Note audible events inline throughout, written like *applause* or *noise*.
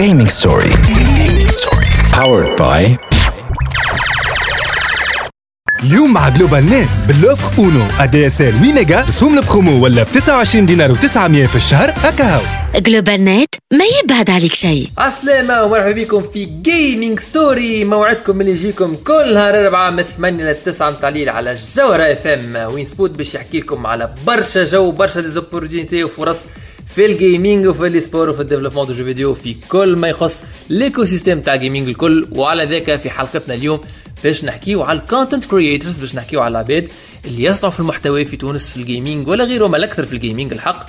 Gaming Story. Powered by اليوم مع جلوبال نت ب l'offre Uno. ADSL 8 ميجا رسوم البرومو ولا ب 29 دينار و900 في الشهر. هكا جلوبال نت ما يبعد عليك شيء. عسلامة ومرحبا بكم في Gaming Story موعدكم اللي يجيكم كل نهار أربعة من 8 ل 9 متعليل على الجوهرة اف ام وين سبوت باش يحكي لكم على برشا جو برشا des opportunités وفرص في ال gaming وفي ال sport وفي ال développement de jeux vidéo في كل ما يخص ال écosystème تاع gaming الكل. وعلى ذاك في حلقتنا اليوم باش نحكيو على ال content creators باش نحكيو على العباد اللي يصنعوا في المحتوى في تونس في ال gaming ولا غيره ما الاكثر في ال gaming الحق.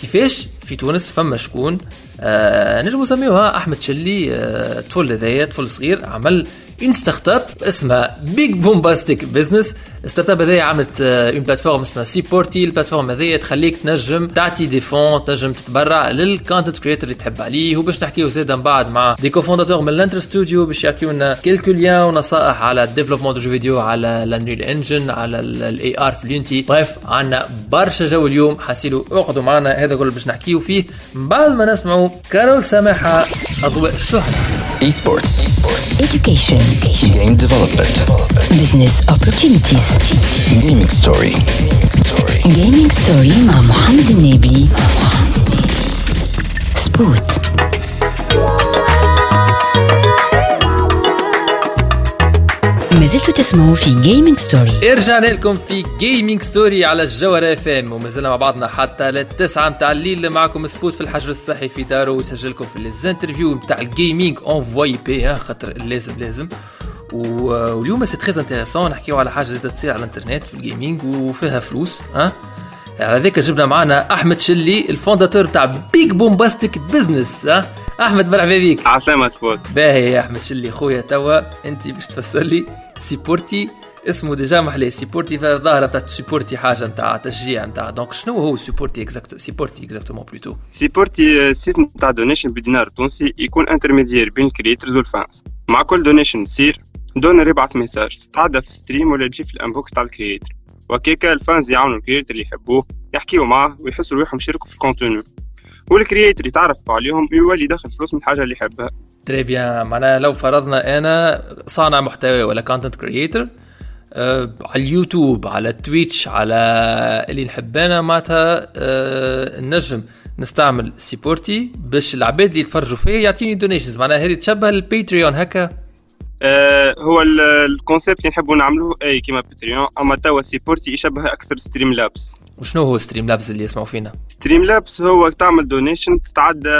كيفاش في تونس فما شكون آه نجم نسميوها أحمد شلي آه طفل هذايا طفل صغير عمل une startup اسمها Big Bombastic Business ال startup هذايا عملت une plateforme اسمها Supporti ال plateforme هذايا تخليك تنجم تعطي des fonds تنجم تتبرع لل content creator اللي تحب عليه. وباش نحكيو زيد من بعد مع des cofondateurs من Lanterns Studios باش يعطيونا quelques liens ونصائح على ال développement de jeux vidéo على ال Unreal Engine على ال A R في ال Unity bref عندنا برشا جو اليوم. حاصيلو اقعدوا معنا. هذا كل باش نحكيو فيه. من بعد ما نسمعوا كارول سماحة أضواء الشهره Esports. education Game development. business opportunities Gaming Story. gaming story مع محمد النبي سبوت زلتوا تسمعوا في Gaming Story رجعنا لكم في Gaming Story على الجوهرة اف ام ومازلنا مع بعضنا حتى للتسعة متاع الليل. معكم سبوت في الحجر الصحي في دارو. ويسجلكم في ال interview متاع ال gaming envoyez بي خاطر لازم لازم. واليوم c'est très intéressant نحكيو على حاجة تصير على الانترنت في ال gaming وفيها فلوس ها. على ذاك جبنا معنا أحمد شلي ال fondateur تاع Big Bombastic Business ها؟ أحمد مرحبا بك. عسلامة سبوت باهي يا أحمد شلي خويا توا انت باش تفسر لي Supporti اسمه déjà محلاه Supporti فالظاهره بتاعت سيبورتي حاجة نتاع تشجيع نتاع. donc شنو هو Supporti exact Supporti exactement plutôt Supporti site نتاع donation بدينار تونسي يكون intermédiaire بين ال creators وال fans مع كل donation تصير donor يبعث message تتعدى في stream ولا تجي في ال inbox تاع ال creator وهكاكا ال fans يعاونوا ال creator اللي يحبوه يحكيوا معاه ويحسوا روحهم يشاركوا في ال contenu وال creator يتعرف عليهم ويولي يدخل فلوس من الحاجة اللي يحبها. très bien معناها لو فرضنا أنا صانع محتوى ولا content creator على اليوتيوب على Twitch على اللي نحب أنا معناتها أه نجم نستعمل Supporti باش العباد اللي يتفرجوا فيا يعطيني donations معناها هذه تشبه ال Patreon هكا. هو ال- ال concept اللي نحبوا نعملوه أي كيما Patreon اما توا Supporti يشبه أكثر Streamlabs وشنو هو Streamlabs اللي يسمعوا فينا؟ Streamlabs هو تعمل donation تتعدى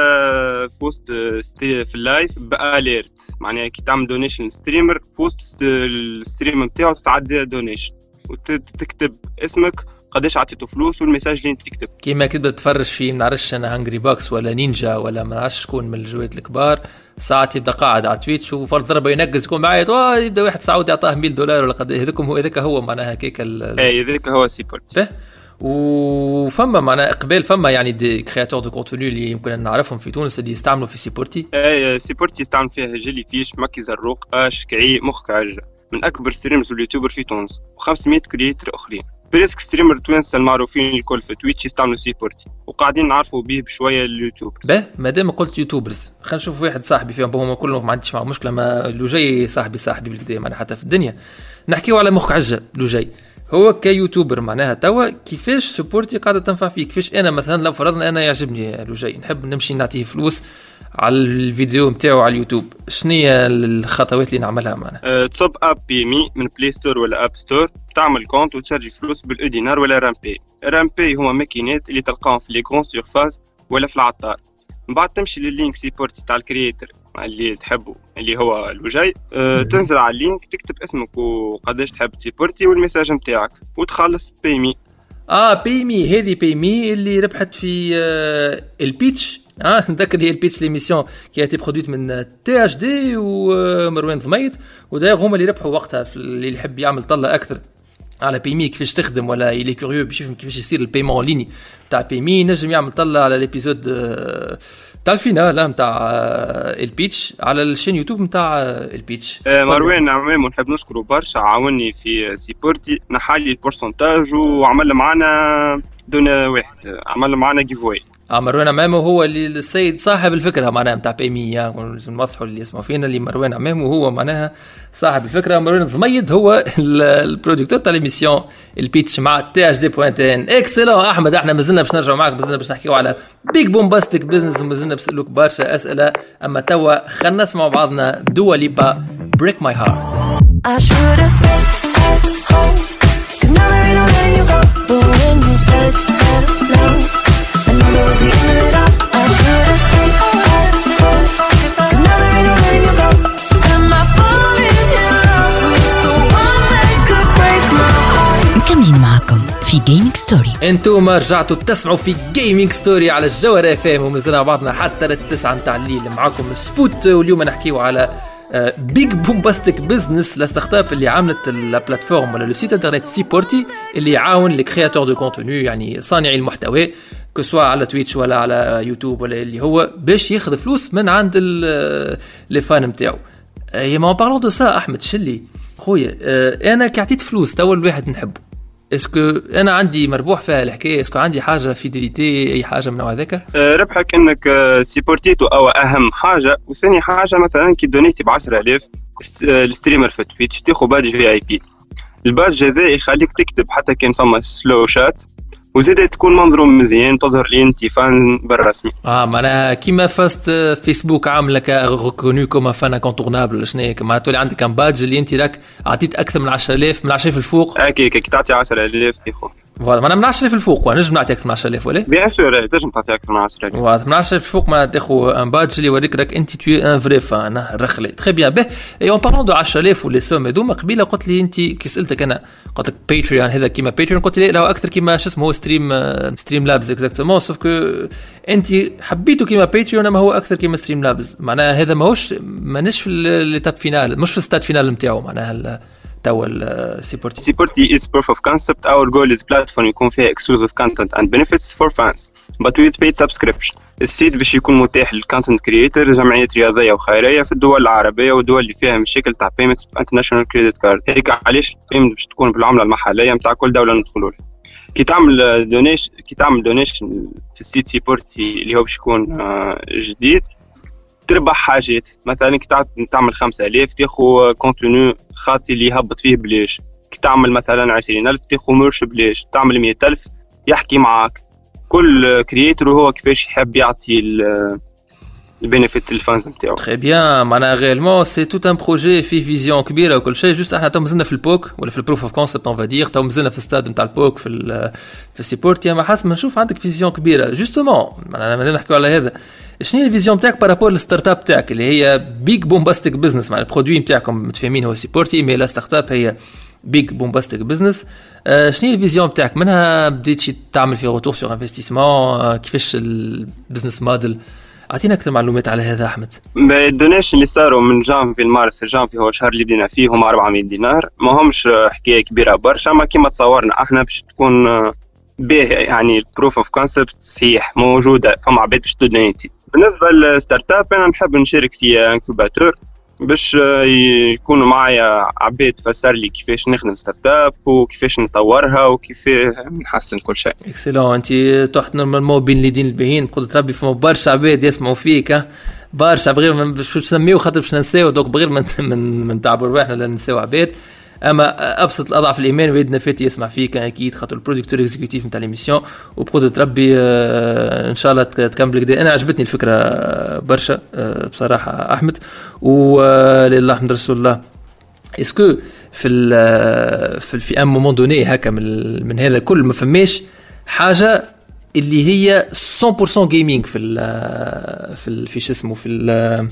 في وسط ستي- في ال live ب alerte معناها كي تعمل donation streamer في وسط ست- ال stream نتاعو تتعدى donation وتكتب اسمك قداش عطيته فلوس وال message اللي انت تكتب. كيما كي تبدأ تتفرج في ما نعرفش أنا Hungrybox ولا نينجا ولا ما نعرفش شكون من الجوات الكبار ساعات يبدأ قاعد على Twitch وفرض ضربة ينقز يكون معايا "آه، يبدأ واحد سعودي يعطاه 100 دولار ولا قد هذاكم هو هذاك هو معناها هكاك ال- اي ذاك هو Supporti به وفما معناها اقبال فما يعني des créateurs de contenu اللي يمكن نعرفهم في تونس اللي يستعملوا في Supporti. اي Supporti يستعمل فيها جيلي فيش مكي زروق أش كعي مخ عجة. من أكبر streamers وال youtubeurs في تونس و500 creator أخرين. presque streamers توانسه المعروفين الكل في Twitch يستعملوا Supporti وقاعدين نعرفوا به بشوية اليوتيوب. به ما دام قلت youtubers خلينا نشوف واحد صاحبي فيهم هما كلهم ما عنديش معه مشكلة ما لوجي صاحبي صاحبي بالكدا معناها حتى في الدنيا. نحكيو على مخ عجه لوجي هو كيوتيوبر معناها توا كيفاش Supporti قاعدة تنفع فيه كيفاش أنا مثلا لو فرضنا أنا يعجبني لوجي نحب نمشي نعطيه فلوس على الفيديو نتاعو على اليوتيوب. شنو هي الخطوات اللي نعملها معنا؟ أه تصب app Paymee من Play Store ولا App Store تعمل compte وتشارجي فلوس بال e-dinar ولا رامبي رامبي هما ماكينات اللي تلقاهم في les grandes surfaces ولا في العطار. من بعد تمشي لل lien Supporti تاع ال creator اللي تحبه اللي هو لوجي. أه تنزل على ال link تكتب اسمك وقداش تحب تسيبورتي وال message نتاعك وتخلص Paymee آه Paymee هذه Paymee اللي ربحت في آه ال pitch آه نذكر هي ال pitch l'émission qui était produite من THD ومروان ضميت وداير هما اللي ربحوا وقتها اللي يحب يعمل طلة أكثر على Paymee كيفاش تخدم ولا les curieux باش يفهم كيفاش يصير ال paiement en ligne تاع Paymee نجم يعمل طلة على l'épisode آه، تاع ال final نتاع آه، ال pitch على ال chaîne YouTube نتاع آه، ال pitch آه، مروان عمامة ونحب نشكره برشا عاوني في سيبورتي نحالي ال pourcentage وعمل معنا don واحد عمل معنا giveaway آه مروان عمامة هو اللي السيد صاحب الفكرة معناها نتاع بي mais لازم نوضحوا اللي يسمعوا فينا اللي مروان عمامه هو معناها صاحب الفكرة. مروان ضميد هو ال producteur تاع l'émission ال pitch مع تي اش دي بوينت ان اكسلون أحمد إحنا مازلنا باش نرجعوا معك مازلنا باش نحكيو على Big Bombastic Business ومازلنا نسالوك برشا أسئلة. أما توا خلينا نسمعوا بعضنا Dua Lipa Break My Heart Story أنتم رجعتوا تسمعوا في Gaming Story على الجوهر اف ام ومازلنا بعضنا حتى للتسعة متاع الليل. معاكم سبوت واليوم نحكيو على Big Bombastic Business la start-up اللي عملت ال plateforme ولا le site internet سيبورتي اللي يعاون les créateurs de contenu يعني صانعي المحتوى que ce soit على Twitch ولا على يوتيوب ولا اللي هو باش ياخذ فلوس من عند les fans نتاعو. et ben parlons de ça احمد شلي خويا آه، أنا كي عطيت فلوس توا الواحد نحبه est-ce que أنا عندي مربوح فيها الحكاية؟ est-ce que عندي حاجة fidélité؟ أي حاجة من نوع هذاك؟ آه، ربحك إنك سيبورتيتو أو أهم حاجة. وثاني حاجة مثلا كي دونيتي ب 10000 است- آه، ال streamer في Twitch تاخذ badge VIP ال badge هذا يخليك تكتب حتى كان فما slow chat وزيد تكون منظروم مزيان تظهر لي انت fan بالرسمي آه معناها كيما فاست فيسبوك عامله reconnu comme fan incontournable شنو هيك؟ معناها تولي عندك un badge اللي انت راك عطيت أكثر من 10000 من 10000 الفوق. هكاك كي تعطي 10000 تاخذ voilà معناها من 10000 الفوق نجم نعطي أكثر من 10000 ولا bien sûr تنجم تعطي أكثر من 10000 واضح من 10 الفوق معناها تاخذ un badge اللي يوريك راك انت تو un vrai fan رخلي très bien به et en parlant de 10000 و les sommes هذوما قبيله قلت لي انت كي سالتك أنا قلت لك Patreon هذا كيما Patreon قلت لي راهو أكثر كيما شو اسمه Stream Streamlabs exactement sauf que انت حبيته كيما Patreon اما هو أكثر كيما Streamlabs معناها هذا ماهوش مانيش في l'étape finale مش في ال stade final نتاعو معناها توا السيبورتي سيبورتي is proof of concept. Our goal is platform يكون فيها exclusive content and benefits for fans. But with paid subscription ال site باش يكون متاح لل content creator جمعيات رياضية وخيرية في الدول العربية والدول اللي فيها مشاكل تاع payments international credit card. هيك علاش ال payment باش تكون بالعملة المحلية نتاع كل دولة ندخلوا كي تعمل donation كي تعمل donation في ال site سيبورتي اللي هو باش يكون آه، جديد تربح حاجات. مثلا كي تع- تعمل 5000 تاخو contenu خاطي اللي يهبط فيه بلاش. كي تعمل مثلا 20000 تاخو merch بلاش. تعمل 100000 يحكي معاك. كل creator هو كيفاش يحب يعطي ال benefits لل fans نتاعو. très bien معناها réellement c'est tout un projet فيه vision كبيره وكل شيء juste إحنا تو مازلنا في ال POC ولا في ال proof of concept on va dire تو مازلنا في الستاد نتاع ال POC في في السيبورت حسب ما نشوف عندك vision كبيره justement معناها مازلنا على هذا شنو ال vision تاعك par rapport لل start-up تاعك اللي هي Big Bombastic Business معناها ال produit نتاعكم متفاهمين هو سيبورتي mais la start-up هي Big Bombastic Business شنو هي ال vision تاعك منها بديت تعمل في retour sur investissement كيفاش ال business model اعطينا أكثر معلومات على هذا أحمد. ال donation اللي صاروا من جانفي لمارس جانفي هو الشهر اللي بدينا فيه هما 400 دينار. ما همش حكاية كبيرة برشا أما كيما تصورنا أحنا باش تكون باهي يعني ال proof of concept صحيح موجودة فما عباد باش تدونيتي بالنسبة لل start-up أنا نحب نشارك في incubateur باش يكونوا معايا عباد تفسر لي كيفاش نخدم start-up وكيفاش نطورها وكيف نحسن كل شيء. excellent أنت تحت normalement بين اليدين الباهين قدرة ربي فما برشا عباد يسمعوا فيك برشا بغير باش نسميو خاطر باش ننساو donc بغير من من, من تعبوا رواحنا لا ننساو عباد. أما أبسط الأضعف الايمان ويدنا فاتي يسمع فيك أكيد خاطر البروديكتور اكزيكوتيف نتاع ليميسيون وبقدرة ربي آه، إن شاء الله تك- تكمل كده أنا عجبتني الفكرة آه، برشا آه، بصراحة أحمد. ولله الحمد رسول الله. اسكو في في في ان مومون دوني هكا من, من هذا كل ما فماش حاجة اللي هي 100% جيمنج في ال في في شو اسمه في ال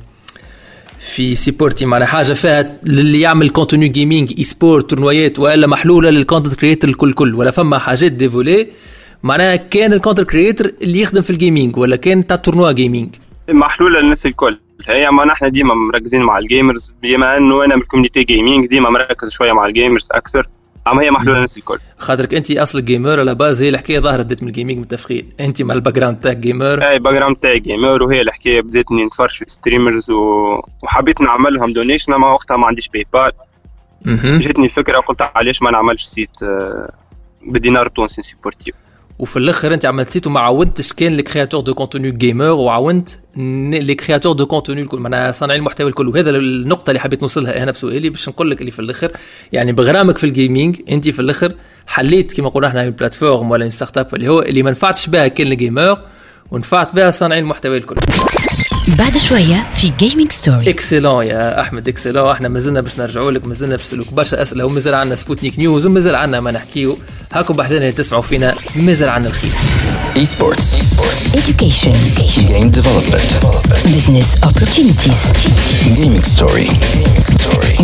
في سيبورتي معناها حاجة فيها للي يعمل contenu gaming esport تورنويات وإلا محلولة لل content creator الكل كل ولا فما حاجات ديفولي معناها كان ال content creator اللي يخدم في ال gaming ولا كان تاع tournoi gaming محلولة للناس الكل. هي ما نحن ديما مركزين مع ال gamers بما أنه أنا من ال community gaming ديما مركز شوية مع ال gamers أكثر. اما هي محلولة للناس الكل؟ خاطرك انت أصل gamer à la base هي الحكاية ظاهرة بدأت من ال gaming متفقين انت مع ال background تاعك gamer اي background تاعي gamer وهي الحكاية بديت اني نتفرج في streamers و... وحبيت نعمل لهم donation أما وقتها ما عنديش PayPal. جاتني فكرة قلت علاش ما نعملش site آه، بدينار تونسي نسيبورتيو وفي الآخر انت عملت site وما عاونتش كان les créateurs de contenu gamer وعاونت les créateurs de contenu الكل. معناها صانعي المحتوى الكل. وهذا النقطة اللي حبيت نوصلها أنا بسؤالي باش نقول لك اللي في الآخر. يعني بغرامك في ال gaming أنت في الآخر حليت كما قلنا إحنا plateforme ولا start-up اللي هو اللي ما نفعتش بها كان ال gamer ونفعت بها صانعي المحتوى الكل. بعد شوية في Gaming Story excellent يا أحمد excellent إحنا مازلنا باش نرجعوا لك مازلنا باش نسألوك برشا أسئلة ومازال عندنا Sputnik News ومازال عندنا ما نحكيو هاكم بعدين اللي تسمعوا فينا مازال عندنا الخير Esports. Esports. education Game development. business opportunities Gaming story.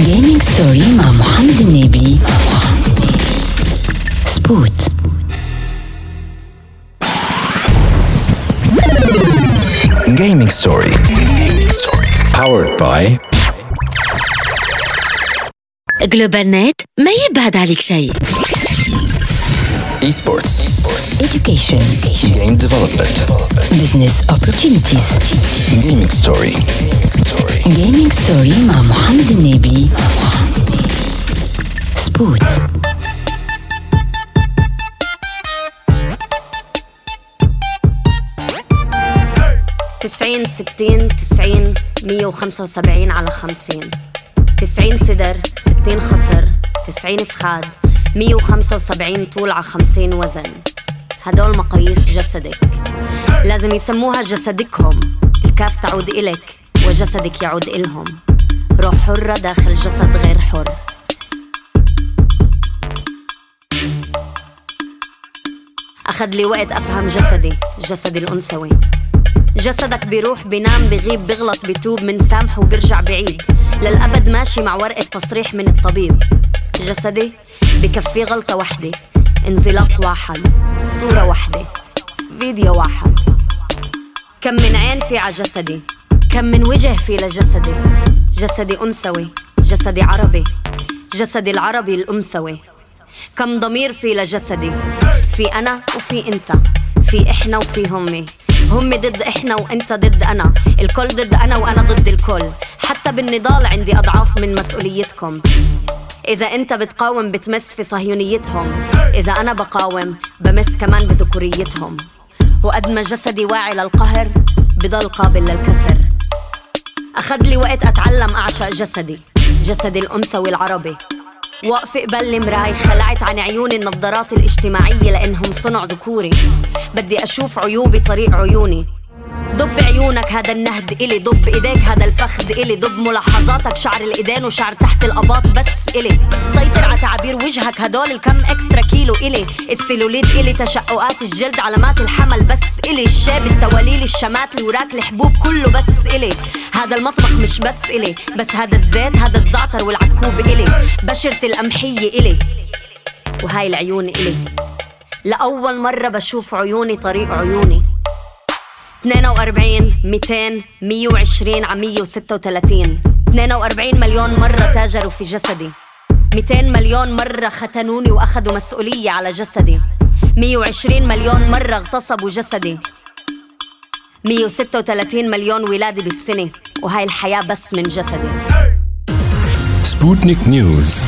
gaming story مع محمد النبي سبوت Gaming story. Powered by جلوبال نت ما يبعد عليك شيء Esports. Esports. education Game development. business opportunities Gaming story. gaming story مع محمد النبي سبوت تسعين ستين تسعين مية وخمسة وسبعين على خمسين. تسعين صدر ستين خصر تسعين فخاد مية وخمسة وسبعين طول على خمسين وزن. هدول مقاييس جسدك. لازم يسموها جسدكهم. الكاف تعود إلك وجسدك يعود إلهم. روح حرة داخل جسد غير حر. أخذ لي وقت أفهم جسدي جسدي الأنثوي. جسدك بيروح بينام بغيب بغلط بتوب من سامح وبرجع بعيد. للأبد ماشي مع ورقة تصريح من الطبيب. جسدي بكفي غلطة وحدة انزلاق واحد. صورة وحدة فيديو واحد. كم من عين في على جسدي. كم من وجه في لجسدي. جسدي أنثوي. جسدي عربي. جسدي العربي الأنثوي. كم ضمير في لجسدي. في أنا وفي أنت. في إحنا وفي همي. هم ضد إحنا وأنت ضد أنا. الكل ضد أنا وأنا ضد الكل. حتى بالنضال عندي أضعاف من مسؤوليتكم. إذا أنت بتقاوم بتمس في صهيونيتهم. إذا أنا بقاوم بمس كمان بذكوريتهم. وقد ما جسدي واعي للقهر بضل قابل للكسر. أخذ لي وقت أتعلم أعشق جسدي جسدي الأنثوي العربي واقفة قبل المراي خلعت عن عيوني النظارات الاجتماعية لأنهم صنع ذكوري. بدي أشوف عيوبي طريق عيوني. ضب عيونك هذا النهد إلي. ضب إيديك هذا الفخذ إلي. ضب ملاحظاتك شعر الإيدين وشعر تحت الأباط بس إلي. سيطر على تعابير وجهك هدول الكم إكسترا كيلو إلي. السيلوليت إلي تشققات الجلد علامات الحمل بس إلي. الشاب التواليل الشمات الوراك الحبوب كله بس إلي. هذا المطبخ مش بس إلي. بس هذا الزيت هذا الزعتر والعكوب إلي. بشرة القمحية إلي. وهاي العيون إلي. لأول مرة بشوف عيوني طريق عيوني. 42 200 120 على 136 42 مليون مرة تاجروا في جسدي. 200 مليون مرة ختنوني وأخذوا مسؤولية على جسدي. 120 مليون مرة اغتصبوا جسدي. 136 مليون ولادة بالسنة وهاي الحياة بس من جسدي. سبوتنيك نيوز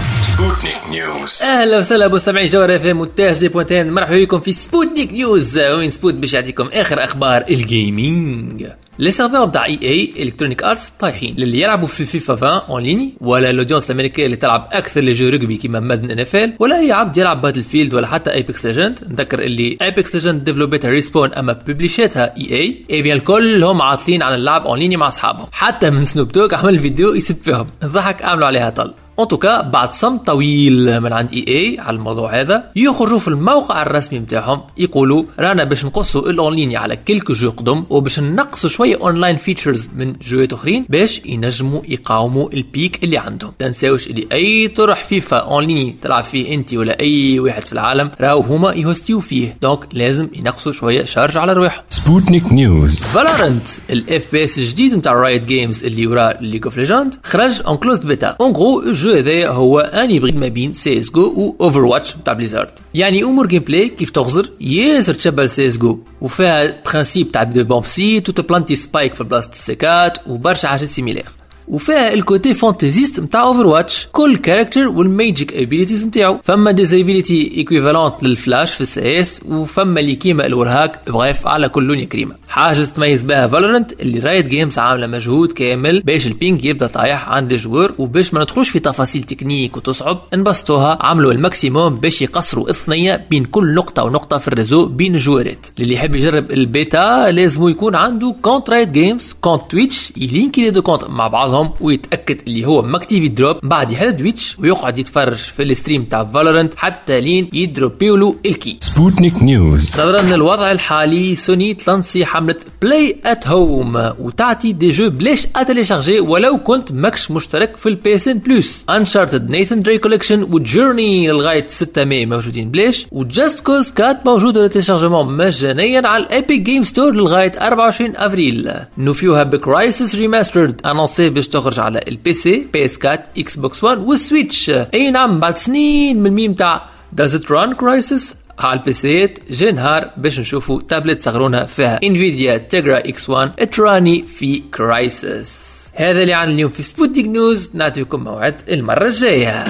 أهلا وسهلا مستمعي جوهرة اف ام دي بوانتين مرحبا بكم في سبوتنيك نيوز وين سبوت باش يعطيكم آخر أخبار ال gaming les serveurs تاع EA Electronic Arts طايحين. للي يلعبوا في فيفا 20 en ligne ولا ال audience الامريكيه اللي تلعب أكثر لي جو رugby كيما مادن ان اف ال ولا هي عبد يلعب Battlefield ولا حتى Apex Legends نذكر اللي Apex Legends développi تها Respawn أما publishi تها EA eh bien الكل هم عاطلين عن اللعب en ligne مع أصحابهم. حتى من Snoop Dogg عمل فيديو يسب فيهم. الضحك عملوا عليها طل. en tout cas بعد صمت طويل من عند EA على الموضوع هذا. يخرجوا في الموقع الرسمي نتاعهم يقولوا رانا باش نقصوا الأونلاين على quelques jeux قدم وباش نقصوا شوية online features من jeu ات أخرين باش ينجموا يقاوموا ال pic اللي عندهم. تنساوش اللي أي طرح فيفا أونلاين تلعب فيه انت ولا أي واحد في العالم راهو هما ي hosti و فيه. donc لازم ينقصوا شوية charge على رواحهم. سبوتنيك نيوز Valorant ال FPS الجديد نتاع Riot Games اللي وراه League of Legends خرج en closed beta en gros ال jeu هذايا هو un hybride ما بين CS:GO و Overwatch نتاع Blizzard يعني أمور gameplay كيف تغزر؟ ياسر تشبه سي إس جو. وفيها principe تاع bomb site وت planti spike في بلاصه السكات وبرشا حاجات سيميلير وفيها الكوتي فانتازيست نتاع اوفر واتش كل كاركتر والماجيك ابيليتيز نتاعو فما ديزابيليتي ايكويفالونت للفلاش في السي إس وفما اللي كيما الورهاك بغيف على كل لون كريمة. حاجة تميز بها فالورنت اللي رايت جيمز عاملة مجهود كامل باش البينج يبدأ طايح عند الجوار وباش ما ندخلوش في تفاصيل تكنيك وتصعب انبسطوها عملوا الماكسيموم باش يقصروا الثنيه بين كل نقطة ونقطة في الريزو بين الجوارات اللي يحب يجرب البيتا لازم يكون عنده كونت رايت جيمز كونت تويتش يلينكي لي دو كونت مع بعضهم. ويتأكد اللي هو ماكتيفي دروب بعد يحل تويتش ويقعد يتفرج في الستريم تاع فالورنت حتى لين يدروبيولو الكي. سبوتنيك نيوز. نظرا للوضع الحالي سوني ت lanci حملة Play at Home وتعطي des jeux بلاش à télécharger ولو كنت ماكش مشترك في ال PSN Plus Uncharted Nathan Drake Collection و Journey لغاية 6 ماي موجودين بلاش و Just Cause quatre موجوده لل téléchargement مجانيا على ال Epic Games Store لغاية 24 أفريل. نوفيوها ب Crysis Remastered annoncé باش تخرج على ال PC PS 4 Xbox 1 وال Switch أي نعم بعد سنين من الميم تاع Does it run Crysis؟ على ال PC ات جا نهار باش نشوفوا تابلت صغرونا فيها Nvidia Tegra X 1 ت runni في Crysis هذا اللي عن اليوم في سبوتنيك نيوز نعطيكم موعد المرة الجاية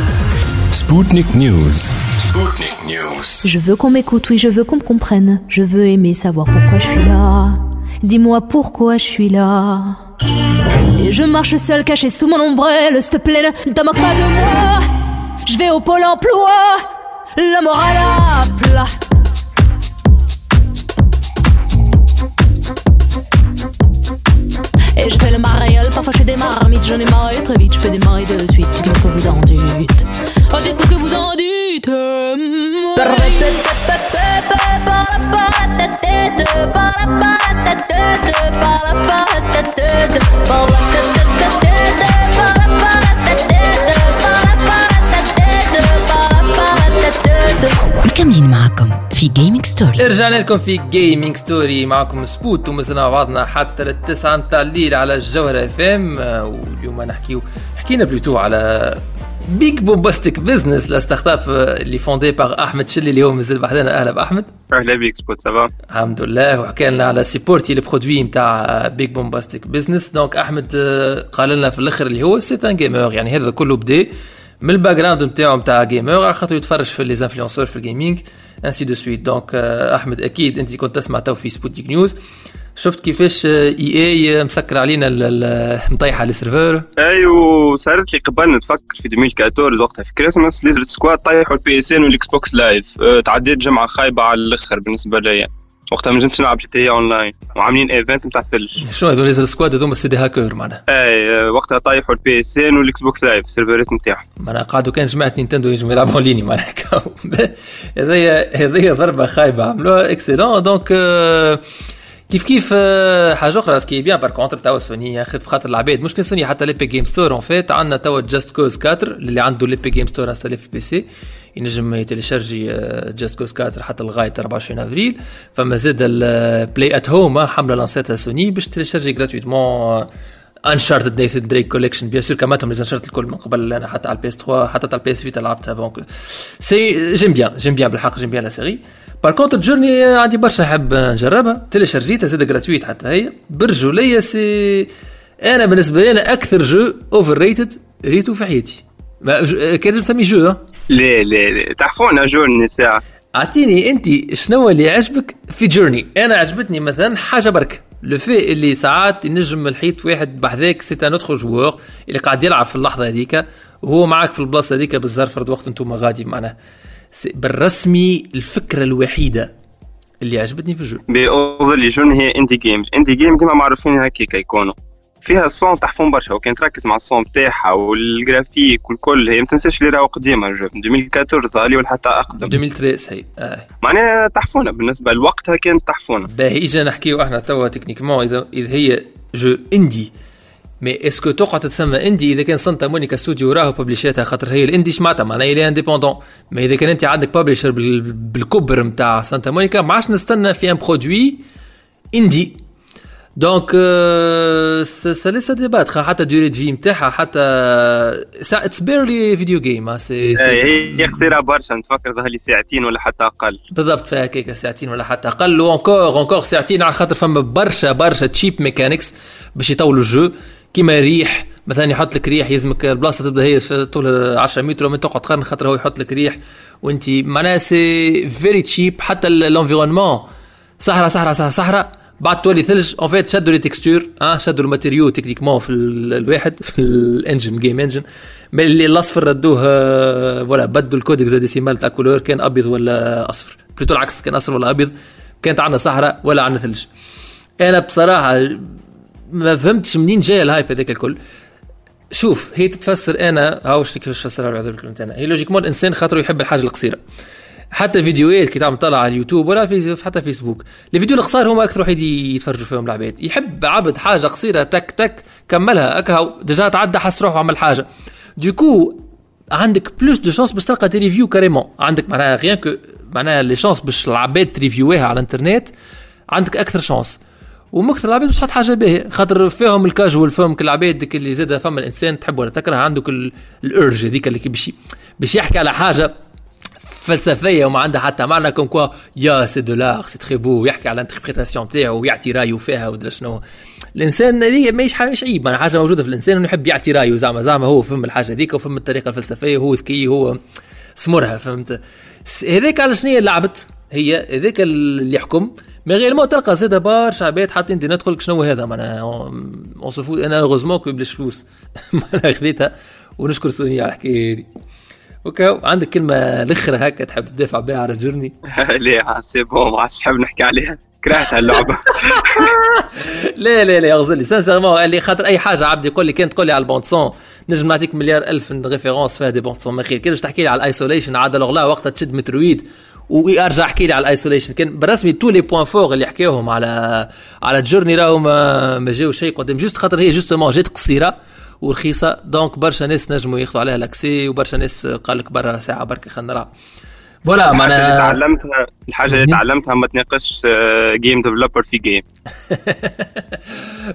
سبوتنيك نيوز سبوتنيك نيوز Je veux qu'on m'écoute, oui, je veux qu'on me comprenne. Je veux aimer savoir pourquoi je suis là. Dis-moi pourquoi je suis là. Et je marche seul, caché sous mon ombrelle. S'il te plaît, ne te moque pas de moi. Je vais au pôle emploi. La morale à plat. Et je fais le mariole, parfois je fais des marmites, j'en ai marre très vite, je peux démarrer de suite. Dites-moi ce que vous en dites. Oh, dites-moi ce que vous en dites. مكملين معكم في Gaming Story رجعنا لكم في Gaming Story معكم سبوت ومازلنا بعضنا حتى للتسعة متاع الليل على الجوهرة اف ام واليوم نحكيو حكينا plus tôt على Big Bombastic Business la start-up اللي fondée par احمد شلي اللي هو مازال بحذنا أهلا بأحمد. أهلا بيك سبوت ça va الحمد لله. وحكى لنا على سيبورتي ال produit نتاع Big Bombastic Business donc احمد قال لنا في الآخر اللي هو c'est un gamer يعني هذا كله بدا من ال background نتاعو نتاع gamer على خاطر يتفرج في les influenceurs في ال gaming ainsi de suite donc أحمد أكيد أنت كنت تسمع تو في سبوتنيك نيوز شفت كيفاش EA مسكر علينا مطيحة ال serveur؟ اي وصارت لي قبل نتفكر في 2014 وقتها. في Christmas Lizard Squad طيحوا ال PSN وال Xbox Live تعديت جمعة خايبة على الأخر بالنسبة ليا. وقتها ما نجمش نلعب GTA Online. وعاملين event نتاع الثلج. شنو هذول Lizard Squad؟ هذوما c'est des hackers معناها. أي أه، وقتها طيحوا ال PSN وال Xbox Live ال serveur ات نتاعهم معناها قعدوا كان جماعة نينتندو يجموا يلعبوا ligne معناها. K.O.. *laughs* هذيا هذيا ضربة خايبة. عملوها excellent donc آه، كيف كيف آه، حاجة أخرى ce qui est bien par contre توا سوني ياخذ بخاطر العباد مش سوني حتى l'Epic Games Store en fait عندنا توا Just Cause 4 اللي عنده l'Epic Games Store installé في PC. ينجم ي téléchargi Just Cause 4 حتى لغاية 24 أفريل. فما زاد ال Play at Home حملة lanci تها سوني باش ت téléchargi gratuitement انشارتد نيثن دريك كوليكشن بيان سور كماتهم لي انشارتد الكل من قبل أنا حتى على البي اس 3 حتى على البي اس فيتا لعبتها دونك سي جيم بيان جيم بيان بالحق جيم بيان لا سيري بار كونتر جورني عندي برشا نحب نجربها تيليشارجيتها زاد جراتويت حتى هي برجوليه سي أنا بالنسبة لي أنا أكثر جو اوفر ريتد ريتو في حياتي. كان تسمي جو؟ لا لا لا تعرفونا جورني ساعه أعطيني أنت شنو اللي عجبك في جورني أنا عجبتني مثلا حاجة برك. لو في اللي ساعات ينجم الحيط واحد بحذاك سي ان اوتر جوور اللي قاعد يلعب في اللحظة هذيك وهو معك في البلاصة هذيك بالظرف فرد وقت أنتم غادي معناه بالرسمي الفكرة الوحيدة اللي عجبتني في ال jeu. le genre هي indie game ال indie game ديما معروفين هكاك يكونوا فيها ال son تحفون برشا. وكان تركز مع ال son بتاعها والجرافيك والكل. هي ما تنساش اللي راهو قديمة ال jeu. 2014 ظهري ولا حتى أقدم. 2013 هي. آه. معناها تحفونة. بالنسبة لوقتها كانت تحفونة. باهي إجا نحكيو إحنا توا techniquement اذا اذا هي jeu indé mais est-ce que تقعد تسمى indie إذا كان سانتا مونيكا ستوديو راهو publish اتها خاطر هي ال indie شمعتها معناها هي indépendant mais إذا كان أنت عندك publisher بالكبر نتاع سانتا مونيكا ما عادش نستنى في un produit indie. donc ça laisse débat حتى durée de vie نتاعها حتى it's barely video game c'est هي قصيره برشا نتفكر ظهر لي ساعتين ولا حتى أقل. بالضبط فيها كيكة ساعتين ولا حتى أقل و encore encore ساعتين على خاطر فما برشا برشا cheap mechanics باش يطولوا الجو. كيما ريح مثلا يحط لك ريح يلزمك البلاصة تبدأ هي طولها 10 متر ومن تقعد قرن خاطر هو يحط لك ريح. وأنت معناها c'est very cheap حتى ال environnement صحراء صحراء صحراء صحراء. بعد تولي ثلج en fait شدوا les textures آه شدوا ال matériau techniquement في ال- الواحد في ال engine game engine اللي الأصفر ردوه آه، voilà بدلوا ال code hexadécimal تاع couleur كان أبيض ولا أصفر؟ plutôt العكس كان أصفر ولا أبيض؟ كانت عندنا صحراء ولا عندنا ثلج. أنا بصراحة ما فهمتش منين جاي ال hype هذاك الكل. شوف هي تتفسر أنا هاو شو كيفاش تفسرها بالعذر بالكلمة أنا هي logiquement الإنسان خاطر يحب الحاجة القصيرة. حتى فيديوهات كي تعمل طلع على اليوتيوب ولا في حتى فيسبوك. الفيديو القصار هما أكثر واحد يتفرجوا فيهم العباد. يحب عبد حاجة قصيرة تك تك كملها هكا déjà تعدى حس روحه عمل حاجة. du coup عندك plus de chances باش تلقى des reviews carrément عندك معناها rien que معناها les chances باش العباد ت review ها على الإنترنت عندك أكثر chances ومكثر العباد تحط حاجة باهية. خاطر فيهم الكاجوال فيهم كل العباد اللي زاد فما الإنسان تحب ولا تكره عندك ال- ال urge هذيك اللي باش باش يحكي على حاجة فلسفية وما عندها حتى معنى comme quoi يا c'est de l'art c'est très beau ويحكي على ال interprétation تاعو ويعطي رأيه فيها ودرا شنو. الإنسان هذه ماهيش حاجة مش عيب معناها حاجة موجودة في الإنسان انه يحب يعطي رأيه زعما زعما هو فهم الحاجة هذيك وفهم الطريقة الفلسفية هو ذكي هو سمرها فهمت؟ هذاك على شنو هي لعبت هي هذاك اللي يحكم mais غير تلقى زاد برشا عباد حاطين دي ندخل شنو هذا؟ معناها en soi أنا heureusement que بلاش فلوس. *laughs* معناها خذيتها ونشكر سونيا على الحكاية هذه. أوكي عندك كلمة الاخرى هكا تحب تدافع بها على Journey؟ *laughs* لا c'est bon ما عادش نحب نحكي عليها. كرهت هاللعبه *laughs* لا لا لا اغزر لي sincèrement قال لي خاطر أي حاجة عبد يقول لي كان تقول لي على ال bande son. نجم نعطيك مليار ألف références فيها des bandes son. ما خير كي باش تحكي لي على ال isolation عاد alors là وقتها تشد Metroid. وارجع احكي لي على ال isolation كان بالرسمي tous les points forts اللي حكاوهم على على Journey راهو ما ما جاو شيء قدام. juste خاطر هي justement جات قصيرة ورخيصة. donc برشا ناس نجموا ياخذوا عليها l'accès وبرشا ناس قال لك برا ساعة بركه خلينا نلعب voilà الحاجة اللي معناها تعلمتها الحاجة اللي تعلمتها ما تناقش game developer في game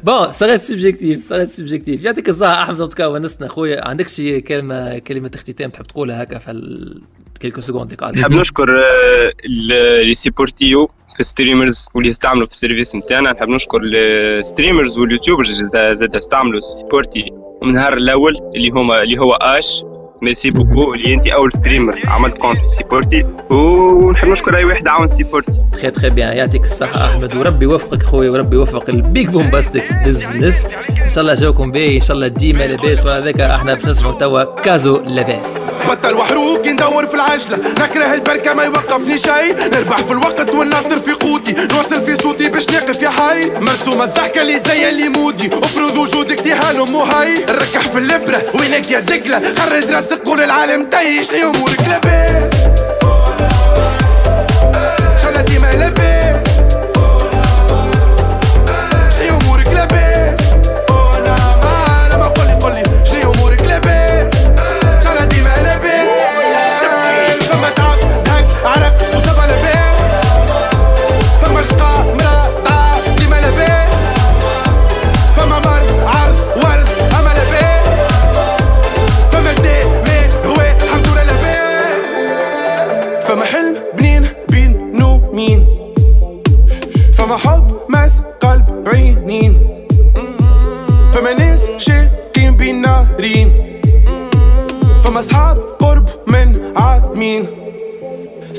bon صارت subjective صارت subjective يعطيك الصحة أحمد زبطكا ونسنا. خويا عندك شي كلمة كلمة اختتام تحب تقولها هكا في quelques secondes قاعد نحب نشكر آه، اللي support يو في ال streamers واللي يستعملوا في ال service نتاعنا نحب نشكر ال streamers وال YouTubers زاد استعملوا سيبورتي من النهار الأول اللي هما اللي هو آش. merci beaucoup اللي انت أول streamer عملت compte في سيبورتي ونحب نشكر أي واحد عاون سيبورتي très très bien. يعطيك الصحة أحمد. وربي يوفقك خويا وربي يوفق ال big bombastic business. إن شاء الله جاوكم باهي إن شاء الله ديما لاباس. وعلى ذاك إحنا باش نسمعوا توا كازو لاباس. بطل وحروق ندور في العجلة. نكره البركة ما يوقفني شي. نربح في الوقت والناطر في قوتي. نوصل في صوتي باش نقف يا حي. مرسومة الضحكة اللي زي اللي مودي. افرض وجودك ديها مو هاي نركح في الابرة وينك يا دقلة. خرج راسك قول العالم تيش لي امورك لاباس شلا ديما لاباس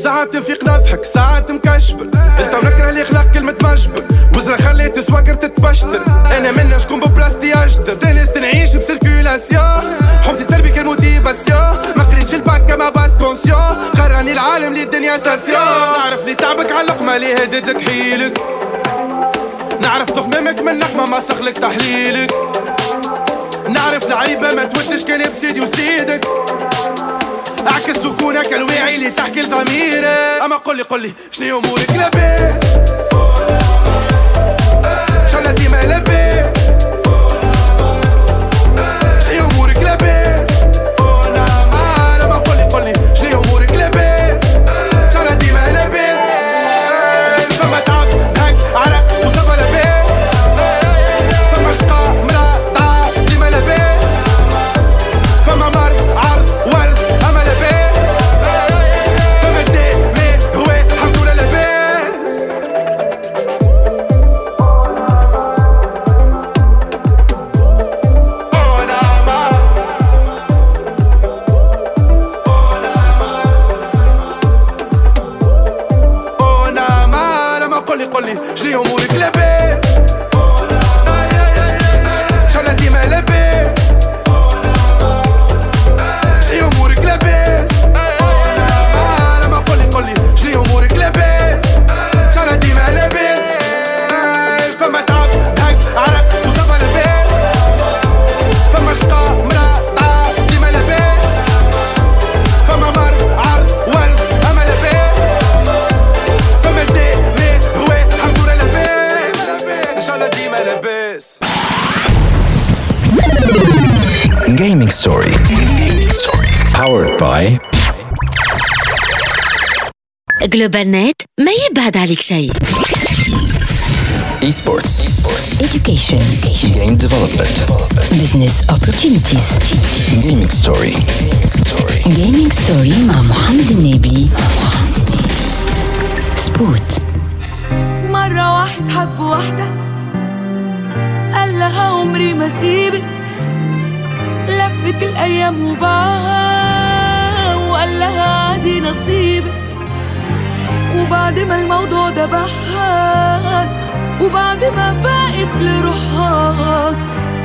ساعات نفيق نضحك ساعات مكشبر. قلت نكره اللي خلق كلمة مجبر. وزرا خليت سواقر تتبشتر. أنا منا شكون ببلاستي اجدر استانست نعيش بسيركيولاسيون. حبتي تسربي كان موتيفاسيون ما قريتش الباك ما باس كونسيون. قراني العالم للدنيا ستاسيون نعرف لي تعبك على اللقمة اللي هدتك حيلك. نعرف تخمامك من نقمة ما سخلك تحليلك. نعرف لعيبة ما تودش كان بسيدي وسيدك. اعكس سكونك الواعي اللي تحكي لضميرك اما قولي قولي شنو أمورك؟ لاباس شلا ديما لاباس جلوبال نت ما يبعد عليك شيء Esports. Education. Game Development. Business opportunities. Gaming Story. Gaming story مع محمد النبي. سبوت. مرة واحد حب واحدة قال لها عمري ما سيبك لفت الأيام وباعها وقال لها عادي نصيبك وبعد ما الموضوع ده بحها وبعد ما فاقت لروحها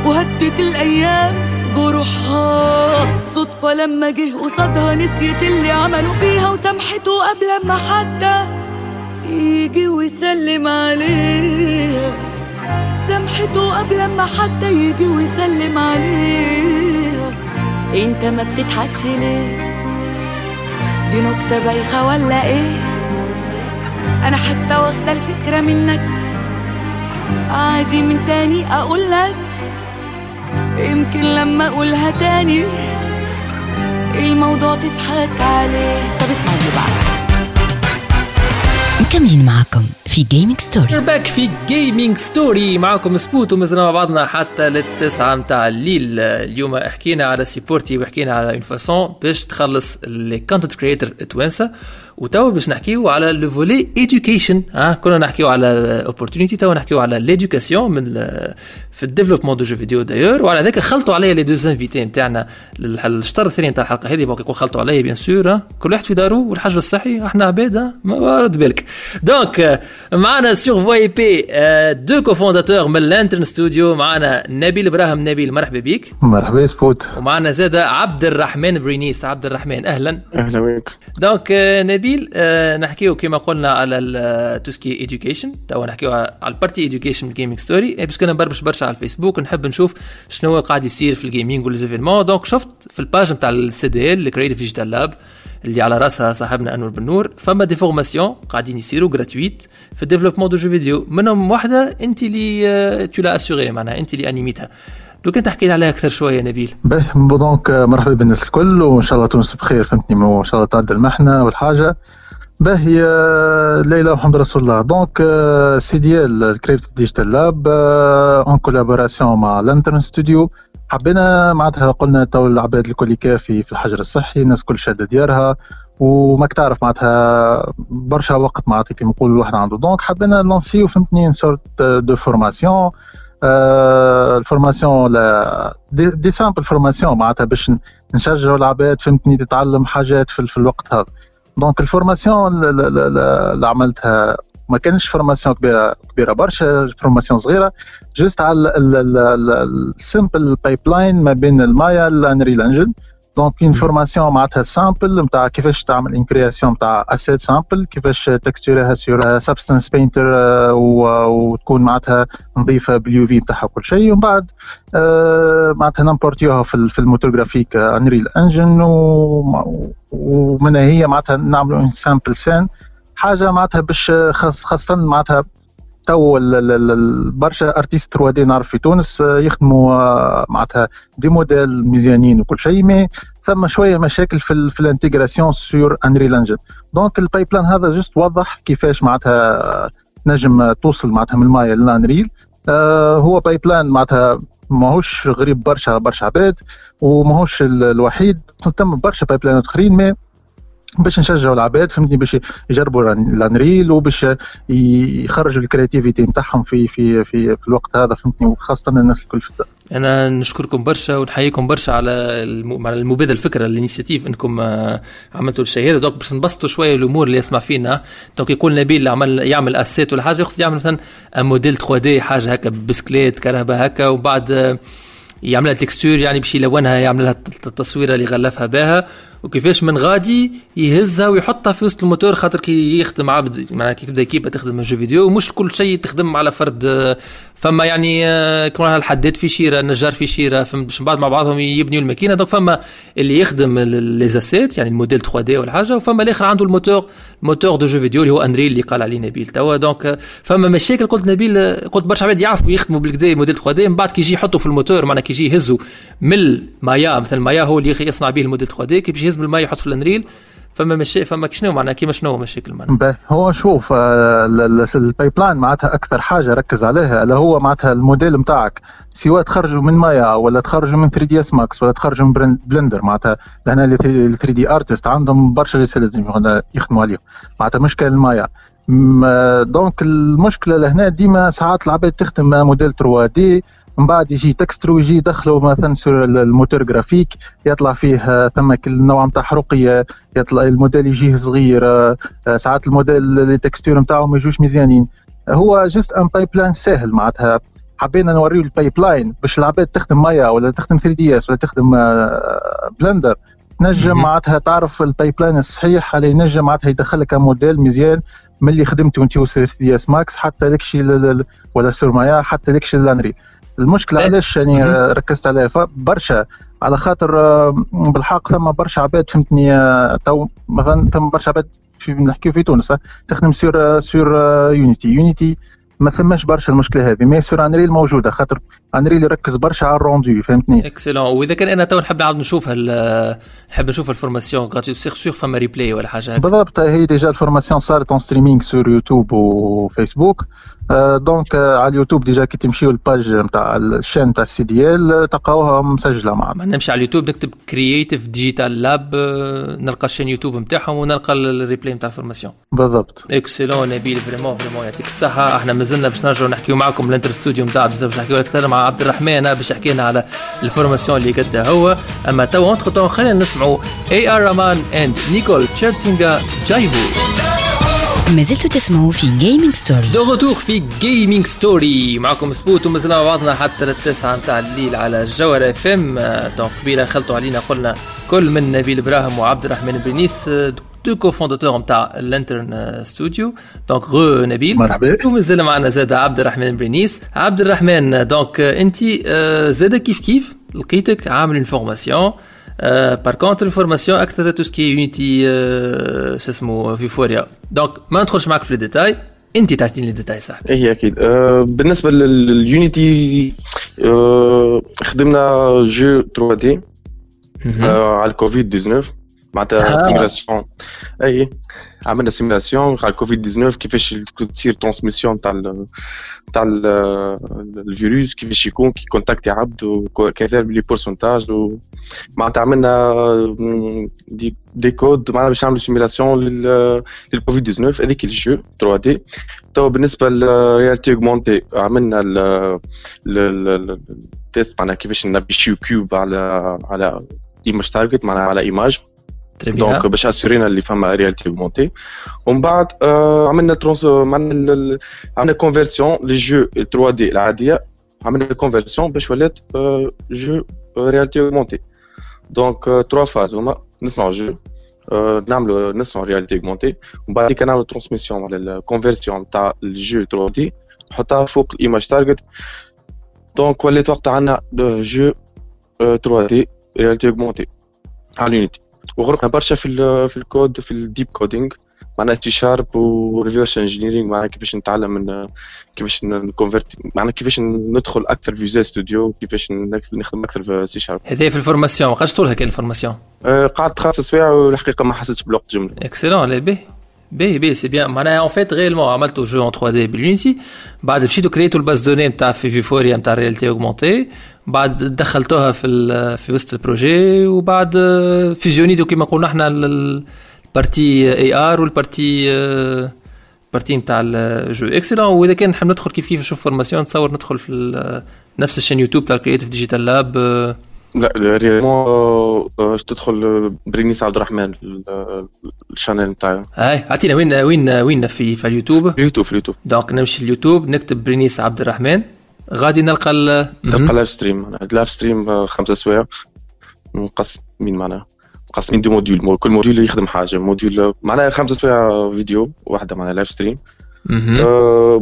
وهدت الأيام جروحها صدفة لما جه قصادها نسيت اللي عملوا فيها وسامحته قبل ما حتى يجي ويسلم عليها. سامحته قبل ما حتى يجي ويسلم عليها. انت ما بتضحكش ليه؟ دي نكتة بايخة ولا إيه؟ أنا حتى واخدة الفكرة منك. عادي من تاني أقول لك. يمكن لما أقولها تاني الموضوع تضحك عليه. طب اسمع اللي بعد مكملين معكم في Gaming Story. back في Gaming Story معكم سبوت ومازلنا مع بعضنا حتى للتسعة متاع الليل. اليوم حكينا على سيبورتي وحكينا على une façon باش تخلص les content creators توانسه وتوا باش نحكيو على لو volet education ها كنا نحكيو على opportunité توا نحكيو على l'éducation même في ال développement de jeux vidéo d'ailleurs وعلى ذاك خلطوا عليا les deux invités نتاعنا الشطر الثاني نتاع الحلقة هذه. بوك يكون خلطوا عليا bien sûr. كل واحد في داره والحجر الصحي إحنا عباد رد بالك. donc آه، معنا sur VoIP آه، deux cofondateurs من Lantern Studio معنا نبيل إبراهيم. نبيل مرحبا بيك. مرحبا سبوت. ومعنا زاد عبد الرحمن برينيس. عبد الرحمن أهلا. أهلا بك donc آه، نبيل آه، نحكيو كما قلنا على tout ce qui education توا نحكيو على ال partie education ال Gaming Story بس كنا نبربش برشا على الفيسبوك ونحب نشوف شنو قاعد يصير في ال gaming و les événements donc شفت في ال page نتاع ال CDL ال Creative Digital Lab اللي على رأسها صاحبنا أنور بن نور. فما des formations قاعدين يصيروا gratuites في ال développement de jeux vidéo منهم واحدة أنت اللي تو l'assurer معناها أنت اللي animéتها لو كنت تحكي لي عليها أكثر شوية نبيل. باهي. donc مرحبا بالناس الكل وإن شاء الله تونس بخير فهمتني وإن شاء الله تعدي المحنة والحاجة. باهي آه، اله محمد رسول الله donc CDL ال Creative Digital Lab en collaboration مع Lantern Studio حبينا معناتها قلنا تو العباد الكل كافي في الحجر الصحي الناس كل شاده ديارها وماك تعرف معناتها برشا وقت معناتها كيما نقول الواحد عنده donc حبينا نلانسيو فهمتني sorte de formation ال formation لا دي, simple formation معناتها باش نشجعوا العباد فهمتني تتعلم حاجات في الوقت هذا donc ال formation اللي- عملتها ما كانش formation كبيره كبيرة برشا formation صغيرة. juste على ال simple pipeline ما بين ال Maya ال Unreal Engine donc une formation معناتها simple نتاع كيفاش تعمل une création نتاع asset simple كيفاش تكستوريها sur Substance Painter وتكون معناتها نظيفه بال UV نتاعها كل شيء ومن بعد آه، معناتها نمبورتيوها في ال- في ال moteur graphique Unreal Engine ومنها هي معناتها نعملوا simple scène حاجة معناتها باش خاص- خاصه معناتها تو برشا artistes 3D نعرف في تونس آه، يخدموا آه، معناتها des modèles مزيانين وكل شيء mais ثم شوية مشاكل في في ال intégration sur Unreal Engine donc ال pipeline هذا juste وضح كيفاش معناتها نجم توصل معناتها من ال Maya لل Unreal آه، هو pipeline معناتها ماهوش غريب برشا برشا عباد وماهوش ال- الوحيد تم برشا pipelineات آخرين mais باش نشجعوا العباد فهمتني باش يجربوا ال Unreal وباش يخرجوا ال créativité نتاعهم في في في في الوقت هذا فهمتني وخاصة الناس الكل في الدار. أنا نشكركم برشا ونحييكم برشا على. على المبادرة الفكرة ال initiative أنكم آه، عملتوا الشيء هذا donc باش نبسطوا شوية الأمور اللي يسمع فينا donc يقول نبيل اللي عمل يعمل asset ولا حاجة يقصد يعمل مثلا موديل 3 دي حاجة هكا بسكليت كهرباء هكا وبعد آه، يعملها texture يعني باش يلونها يعمل لها التصويره اللي غلفها بها وكيفاش من غادي يهزها ويحطها في وسط الموتور خاطر كي يخدم عبد معناها كي تبدا équipe تخدم jeu vidéo. مش كل شيء تخدم على فرد فما يعني آه، كما الحداد في شيرة النجار في شيرة باش من بعد مع بعضهم يبنيوا الماكينة. donc فما اللي يخدم les assets يعني الموديل 3 دي ولا حاجة وفما الآخر عنده ال moteur moteur de jeux vidéo اللي هو Unreal اللي قال عليه نبيل. توا donc آه، فما مشاكل. قلت نبيل آه، قلت برشا عباد يعرفوا يخدموا بالكدا موديل 3 دي من بعد كي يجي يحطوا في الموتور معناها كي يجي يهزوا من المايا مثلا المايا هو اللي يصنع به الموديل 3 دي كي من المايا يحط في ال Unreal فما مشي فما شنو معناها؟ كيما شنو مشاكل معناها؟ هو شوف آه، ال pipeline معناتها أكثر حاجة ركز عليها اللي هو معناتها الموديل نتاعك سواء تخرجوا من مايا ولا تخرجوا من 3ds Max ولا تخرجوا من Blender معناتها لهنا ال 3D artists عندهم برشا يخدموا عليهم. معناتها مش كان ال Maya. donc المشكلة لهنا ديما ساعات العباد تخدم موديل 3 دي من بعد يجي تكسترو ويجي يدخلوا مثلا sur ال moteur graphique يطلع فيه ثم كل نوع نتاع حرقيه يطلع الموديل يجيه صغير آه، ساعات الموديل اللي texture نتاعو ما يجوش مزيانين. هو juste un pipeline ساهل معناتها. حبينا نوريو ال pipeline باش العباد تخدم مايا ولا تخدم 3ds ولا تخدم Blender تنجم معناتها تعرف ال pipeline الصحيح اللي ينجم معناتها يدخلك موديل مزيان. من اللي خدمته انت 3ds Max حتى لكشي ولا sur Maya حتى لكشي l'Unreal المشكلة علاش يعني ركزت عليها؟ برشا. على خاطر آه، بالحق ثم برشا عباد فهمتني آه، تو مثلا ثم برشا عباد في نحكيو في تونس تخدم sur sur Unity Unity ما ثماش برشا المشكلة هذه mais sur Unreal موجودة خاطر Unreal يركز برشا على ال rendu فهمتني؟ excellent وإذا كان أنا تو نحب نعاود نشوف نحب نشوف ال formation ratée sur sur فما replay ولا حاجة بالضبط هي déjà ال formation صارت en streaming sur يوتيوب وفيسبوك donc على اليوتيوب déjà كي تمشيو ال page نتاع ال chaîne نتاع ال CDL تلقاوها مسجله معنا نمشي على اليوتيوب نكتب Creative Digital Lab نلقى الشين يوتيوب نتاعهم ونلقى الريبلاي نتاع الفورماسيون بالضبط اكسلون نبيل فريمون فريمون يعطيك الصحه إحنا مازلنا باش نرجعوا نحكيو معكم الانتر ستوديو نتاع بزاف باش نحكيو أكثر مع عبد الرحمن باش يحكي لنا على الفورماسيون اللي قدها هو اما تو اونتخ خلينا نسمعوا اي ار رامان اند نيكول تشيرتسينغا جايفو ما زلتوا تسمعوا في جيمنج ستوري دو روتور في جيمنج ستوري معكم سبوت ومازلنا مع بعضنا حتى للتسعة نتاع الليل على الجوهر اف ام donc قبيله خلطوا علينا قلنا كل من نبيل إبراهيم وعبد الرحمن بنيس deux cofondateurs نتاع الانترن ستوديو donc re نبيل مرحبا. ومازال معنا زاد عبد الرحمن بنيس عبد الرحمن donc انت زاد كيف كيف؟ لقيتك عامل une formation par contre ال formation أكثر tout ce qui est Unity شو اسمه Vuforia donc ما ندخلش معك في الديتاي انت تعطيني الديتاي صح اي أكيد أه بالنسبة لل Unity أه خدمنا jeu 3D أه على الكوفيد 19 معناتها simulation اي عملنا simulation على الكوفيد 19 كيفاش تصير transmission تاع تاع الفيروس كيفاش يكون كي contacter عبد وكذا les pourcentages معناتها عملنا des, des codes معناتها باش نعملوا simulation للكوفيد 19 هذيك ال jeu 3D تو بالنسبة لل réalité augmentée عملنا ال test معناها كيفاش ن affichi و cube على على image target معناها على image donc باش assuré نا اللي فما réalité augmentée ومن بعد آه عملنا trans عملنا عملنا conversion لل jeu 3D العاديه عملنا conversion باش ولات آه jeu réalité augmentée donc trois phases هما نسمعوا جو آه نعملوا نسمعوا رياليتي اوغمونتي ومن بعد نعملوا transmission على ال conversion تاع ال jeu 3D نحطها فوق ال image target donc ولات وقتها عندنا jeu 3D réalité augmentée على ال Unity وغرقنا برشا في في الكود في ال deep coding معناها C Sharp و reverse engineering معناها كيفاش نتعلم من كيفاش ن convert معناها كيفاش ندخل أكثر في زي ستوديو كيفاش نخدم أكثر في C Sharp هذه في ال formation قداش طولها كان ال formation؟ أه قعدت خمس سوايع والحقيقة ما حسيتش بالوقت جمله excellent لا باهي باهي c'est bien. معناها en fait réellement عملتوا jeu en 3D بال Unity بعد مشيتوا créé توا ال base de données نتاع في Vuforia نتاع réalité augmentée. بعد دخلتوها في في وسط ال projet. وبعد fusionné تو كيما قلنا إحنا partie AR وال partie آه، partie نتاع ال jeu excellent وإذا كان نحب ندخل كيف كيف نشوف formation نتصور ندخل في نفس ال chaîne YouTube تاع Creative Digital Lab لا réellement باش تدخل برينيس عبد الرحمن ال channel نتاعي هاي عطينا وين وين وين في في اليوتيوب؟ في اليوتيوب في ال YouTube. donc نمشي اليوتيوب نكتب برينيس عبد الرحمن. غادي نلقى نلقى live stream live stream خمسة سوايع مقسمين معناها. مقسمين deux modules. كل module يخدم حاجة. module معناها خمسة سوايع فيديو واحدة معناها live stream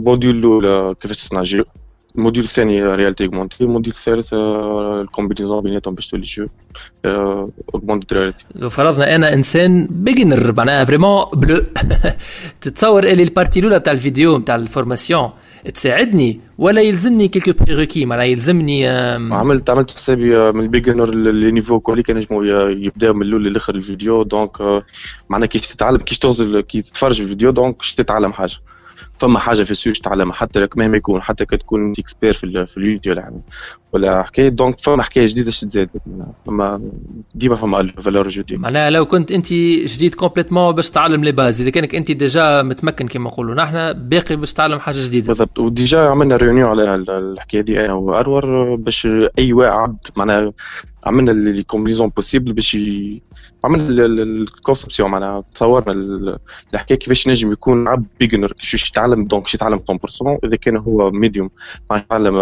module الأولى كيفاش تصنع jeu ال module الثاني réalité augmentée ال module الثالث ال combinaison بيناتهم باش تولي jeu augmented reality لو فرضنا أنا انسان beginner معناها vraiment bleu تتصور اللي ال partie الاولى بتاع الفيديو بتاع ال formation تساعدني ولا يلزمني quelques prérequis معناها يلزمني عملت عملت حسابي من ال beginner les niveaux كل ينجموا يبداو من الأول للاخر الفيديو donc معناها كي تتعلم كي تغزل كي تتفرج في الفيديو donc تتعلم حاجة فما حاجة في السوق تتعلمها حتى لك مهما يكون حتى كتكون expert في, في اليوتيوب ولا ولا حكاية donc فما حكاية جديدة تزاد فما ديما فما valeur جديده معناها لو كنت انت جديد complètement باش تعلم les bases إذا كانك انت déjà متمكن كما نقولوا نحن باقي باش تعلم حاجة جديدة. بالضبط. و déjà عملنا réunion على الحكاية دي أنا وارور باش أي واحد معناها عملنا les combinaisons possibles باش ي... عملنا ال conception معناها تصورنا الحكاية كيفاش نجم يكون عبد beginner كيفاش يتعلم donc يتعلم 100% إذا كان هو medium يتعلم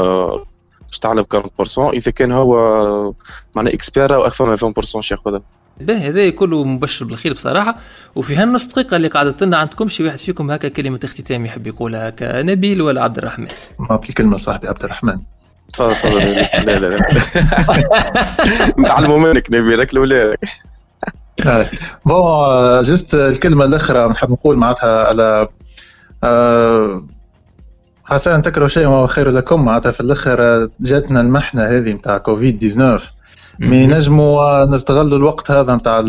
يتعلم 40% إذا كان هو معناها expert أو أكثر من 20% شي ياخذها باهي هذا كله مبشر بالخير بصراحة. وفي هالنص دقيقة اللي قعدت لنا عندكم شي واحد فيكم هكا كلمة اختتام يحب يقولها هكا نبيل ولا عبد الرحمن؟ نعطي كلمه صاحبي عبد الرحمن. تفضل تفضل. لا لا لا *laughs* نتعلموا منك نبيل الأولى. *laughs* bon juste الكلمة الأخرى نحب نقول معناتها على عسى ان تكرهوا شيء وهو خير لكم. معناتها في الأخر جاتنا المحنة هذه نتاع كوفيد 19 mais نجموا نستغلوا الوقت هذا نتاع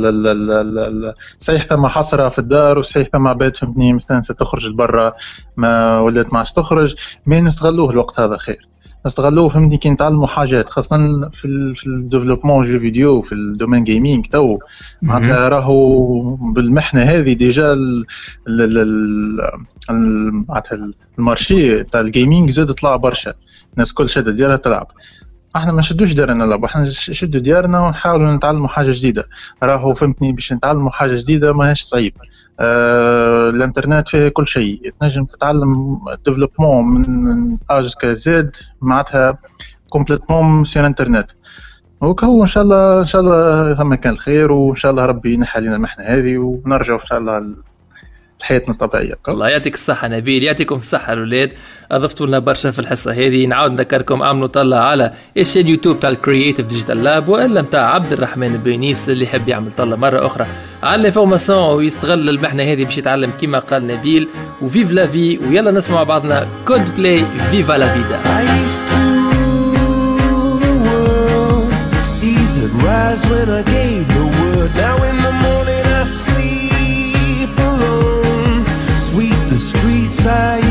صحيح ثم حسره في الدار وصحيح ثم عباد فهمتني مستانسة تخرج لبرا ما ولات ما عادش تخرج. mais نستغلوه الوقت هذا خير. نستغلوه فهمتني؟ كي نتعلموا حاجات خاصة في في ال développement jeu vidéo في ال domaine gaming tout. معناتها راهو بالمحنة هذه déjà معناتها ال marché تاع ال gaming زاد طلع برشا. الناس كل شادة ديارها تلعب. إحنا ما نشدوش ديارنا نلعب إحنا نشدوا ديارنا ونحاولوا نتعلموا حاجة جديدة. راهو فهمتني باش نتعلموا حاجة جديدة ماهيش صعيب. آه الانترنت فيه كل شيء. تنجم تتعلم développement من A jusqu'à Z معناتها complètement c'est الانترنت وكهو إن شاء الله إن شاء الله ثم كان الخير وإن شاء الله ربي ينحى علينا المحنة هذه ونرجعوا إن شاء الله حياتنا الطبيعية. الله يعطيك الصحة نبيل يعطيكم الصحة الاولاد أضفتوا لنا برشا في الحصة هذه. نعاود نذكركم اعملوا طلع على ال chaîne YouTube تاع ال Creative Digital Lab والا نتاع عبد الرحمن بينيس اللي يحب يعمل طلة مرة أخرى. على ال information ويستغل المحنة هذه باش يتعلم كيما قال نبيل. و vive la vie ويلا نسمع بعضنا Coldplay Viva la Vida rise when I gave the word. Now in the morning I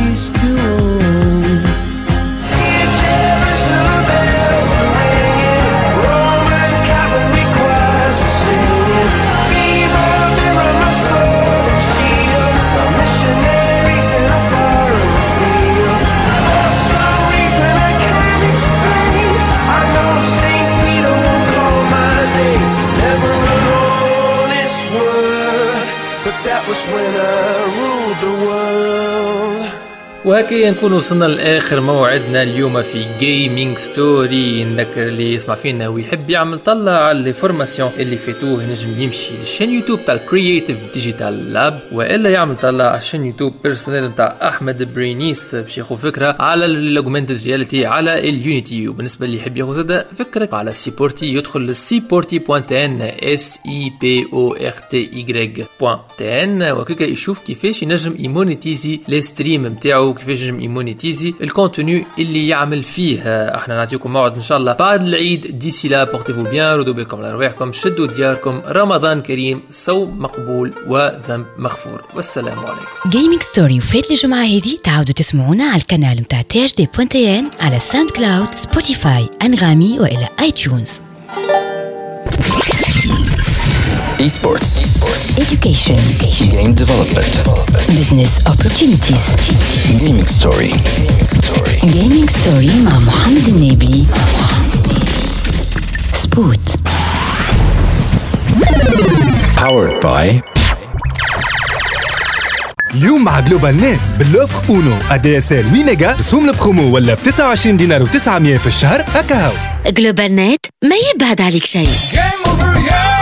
وهكذا نكون وصلنا لآخر موعدنا اليوم في Gaming Story نذكر اللي يسمع فينا ويحب يعمل طلع على les formations اللي فاتوه ينجم يمشي لل chaîne YouTube تاع ال Creative Digital Lab وإلا يعمل طلع على ال chaîne YouTube personnelle نتاع أحمد برينيس باش ياخذ فكرة على ال augmented reality على ال Unity. وبالنسبة اللي يحب ياخذ زاد فكرة على Siporti يدخل ل Siporti point TN S I P O R T I point TN وكيكا يشوف كيفاش ينجم ي monétiser les streams نتاعو كيفاش ينجم ي monétiser ال contenu اللي يعمل فيه. إحنا نعطيكم موعد إن شاء الله بعد العيد. d'ici là portez-vous bien ردوا بالكم لارواحكم شدوا دياركم رمضان كريم صوم مقبول وذنب مغفور والسلام عليكم Gaming Story وفات الجمعة هذه تعاودوا تسمعونا على القناة متاع THD point TN على SoundCloud Spotify Anghami وإلا iTunes Esports. Education. Game development. Business opportunities. Gaming story. Gaming story مع محمد النبي. سبوت. Powered by اليوم مع جلوبال نت باللوفر أونو ادي اس ال 8 ميجا رسوم البرومو ولا ب 29 دينار و900 في الشهر هكا هاو جلوبال نت ما يبعد عليك شيء Game over, yeah!